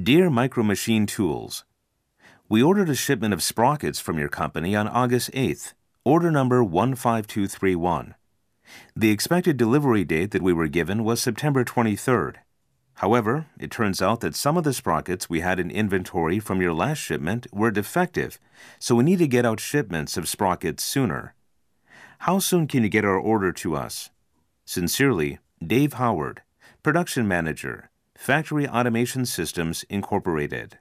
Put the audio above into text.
Dear Micro Machine Tools, We ordered a shipment of sprockets from your company on August 8th, order number 15231. The expected delivery date that we were given was September 23rd. However, it turns out that some of the sprockets we had in inventory from your last shipment were defective, so we need to get out shipments of sprockets sooner. How soon can you get our order to us? Sincerely, Dave Howard, Production Manager, Factory Automation Systems, Incorporated.